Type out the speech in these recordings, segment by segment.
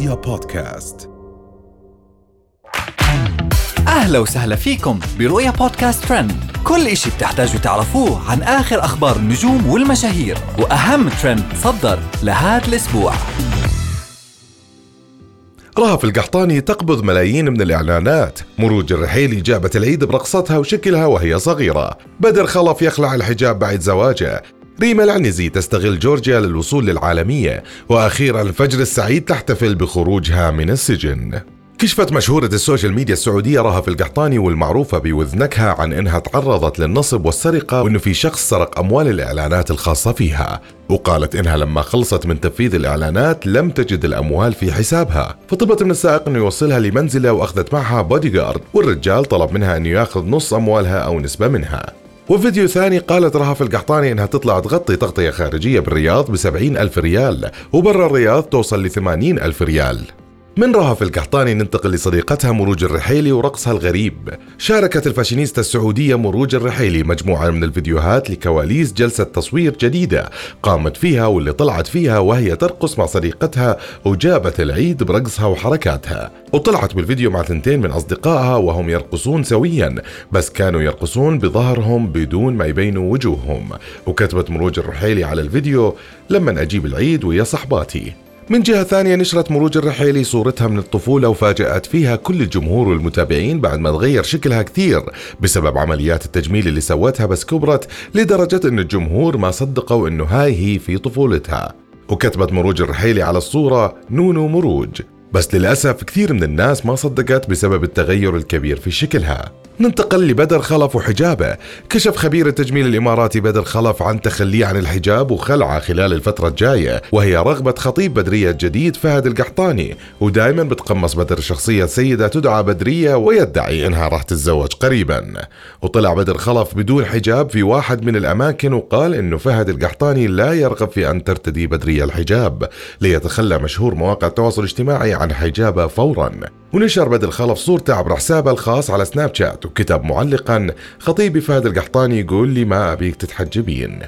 رؤيا بودكاست. أهلا وسهلا فيكم برؤيا بودكاست ترند. كل إشي بتحتاجوا تعرفوه عن آخر أخبار النجوم والمشاهير وأهم ترند صدر لهذا الأسبوع. رهف القحطاني تقبض ملايين من الإعلانات. مروج الرحيلي جابت العيد برقصتها وشكلها وهي صغيرة. بدر خلف يخلع الحجاب بعد زواجه. ريما العنزي تستغل جورجيا للوصول للعالمية وأخيرا الفجر السعيد تحتفل بخروجها من السجن. كشفت مشهورة السوشيال ميديا السعودية رهف القحطاني والمعروفة بوذنكها عن إنها تعرضت للنصب والسرقة وإنه في شخص سرق أموال الإعلانات الخاصة فيها. وقالت إنها لما خلصت من تنفيذ الإعلانات لم تجد الأموال في حسابها. فطلبت من السائق إنه يوصلها لمنزله وأخذت معها بودي جارد والرجال طلب منها إنه يأخذ نص أموالها أو نسبة منها. وفيديو ثاني قالت رهف القحطاني إنها تطلع تغطي تغطية خارجية بالرياض بسبعين ألف ريال وبرا الرياض توصل لثمانين ألف ريال. من رهف القحطاني ننتقل لصديقتها مروج الرحيلي ورقصها الغريب. شاركت الفاشينيستا السعودية مروج الرحيلي مجموعة من الفيديوهات لكواليس جلسة تصوير جديدة قامت فيها واللي طلعت فيها وهي ترقص مع صديقتها وجابت العيد برقصها وحركاتها. وطلعت بالفيديو مع ثنتين من أصدقائها وهم يرقصون سويا بس كانوا يرقصون بظهرهم بدون ما يبينوا وجوههم. وكتبت مروج الرحيلي على الفيديو لما أجيب العيد ويا صحباتي؟ من جهة ثانية نشرت مروج الرحيلي صورتها من الطفولة وفاجأت فيها كل الجمهور والمتابعين بعد ما تغير شكلها كثير بسبب عمليات التجميل اللي سوتها بس كبرت لدرجة أن الجمهور ما صدقوا أنه هاي هي في طفولتها. وكتبت مروج الرحيلي على الصورة نونو مروج. بس للأسف كثير من الناس ما صدقت بسبب التغير الكبير في شكلها. ننتقل لبدر خلف وحجابه. كشف خبير التجميل الإماراتي بدر خلف عن تخليه عن الحجاب وخلعه خلال الفترة الجاية وهي رغبة خطيب بدرية الجديد فهد القحطاني. ودائما بتقمص بدر شخصية سيدة تدعى بدرية ويدعي إنها راح تتزوج قريبا. وطلع بدر خلف بدون حجاب في واحد من الأماكن وقال إنه فهد القحطاني لا يرغب في أن ترتدي بدرية الحجاب. ليتخلى مشهور مواقع التواصل الاجتماعي عن حجابه فورا. ونشر بدر خلف صورته عبر حسابه الخاص على سناب شات وكتب معلقا خطيبي فهد القحطاني يقول لي ما أبيك تتحجبين.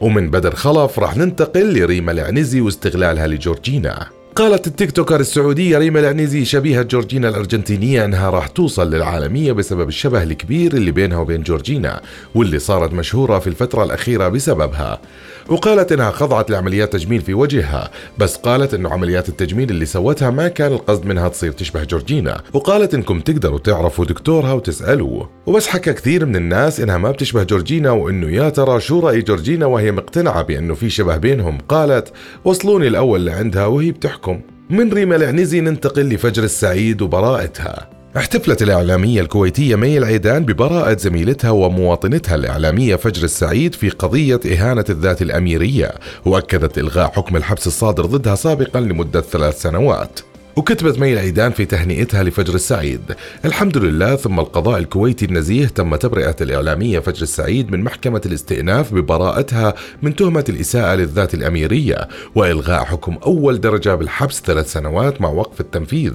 ومن بدر خلف راح ننتقل لريما العنزي واستغلالها لجورجينا. قالت التيك توكر السعودية ريما العنزي شبيهة جورجينا الأرجنتينية أنها راح توصل للعالمية بسبب الشبه الكبير اللي بينها وبين جورجينا واللي صارت مشهورة في الفترة الأخيرة بسببها. وقالت إنها خضعت لعمليات تجميل في وجهها بس قالت إنه عمليات التجميل اللي سوتها ما كان القصد منها تصير تشبه جورجينا. وقالت إنكم تقدروا تعرفوا دكتورها وتسالوه وبس حكى كثير من الناس إنها ما بتشبه جورجينا وإنه يا ترى شو رأي جورجينا وهي مقتنعة بأنه في شبه بينهم؟ قالت وصلوني الأول لعندها وهي بتحكم. من ريما العنزي ننتقل لفجر السعيد وبراءتها. احتفلت الإعلامية الكويتية مي العيدان ببراءة زميلتها ومواطنتها الإعلامية فجر السعيد في قضية إهانة الذات الأميرية وأكدت إلغاء حكم الحبس الصادر ضدها سابقا لمدة ثلاث سنوات. وكتبت مي العيدان في تهنئتها لفجر السعيد. الحمد لله ثم القضاء الكويتي النزيه تم تبرئة الإعلامية فجر السعيد من محكمة الاستئناف ببراءتها من تهمة الإساءة للذات الأميرية وإلغاء حكم أول درجة بالحبس ثلاث سنوات مع وقف التنفيذ.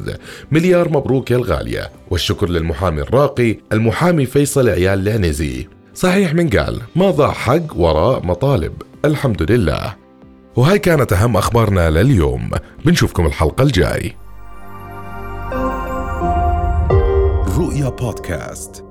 مليار مبروك يا الغالية. والشكر للمحامي الراقي المحامي فيصل عيال العنزي صحيح من قال ما ضاع حق وراء مطالب؟ الحمد لله. وهاي كانت أهم أخبارنا لليوم. بنشوفكم الحلقة الجاي. رؤيا بودكاست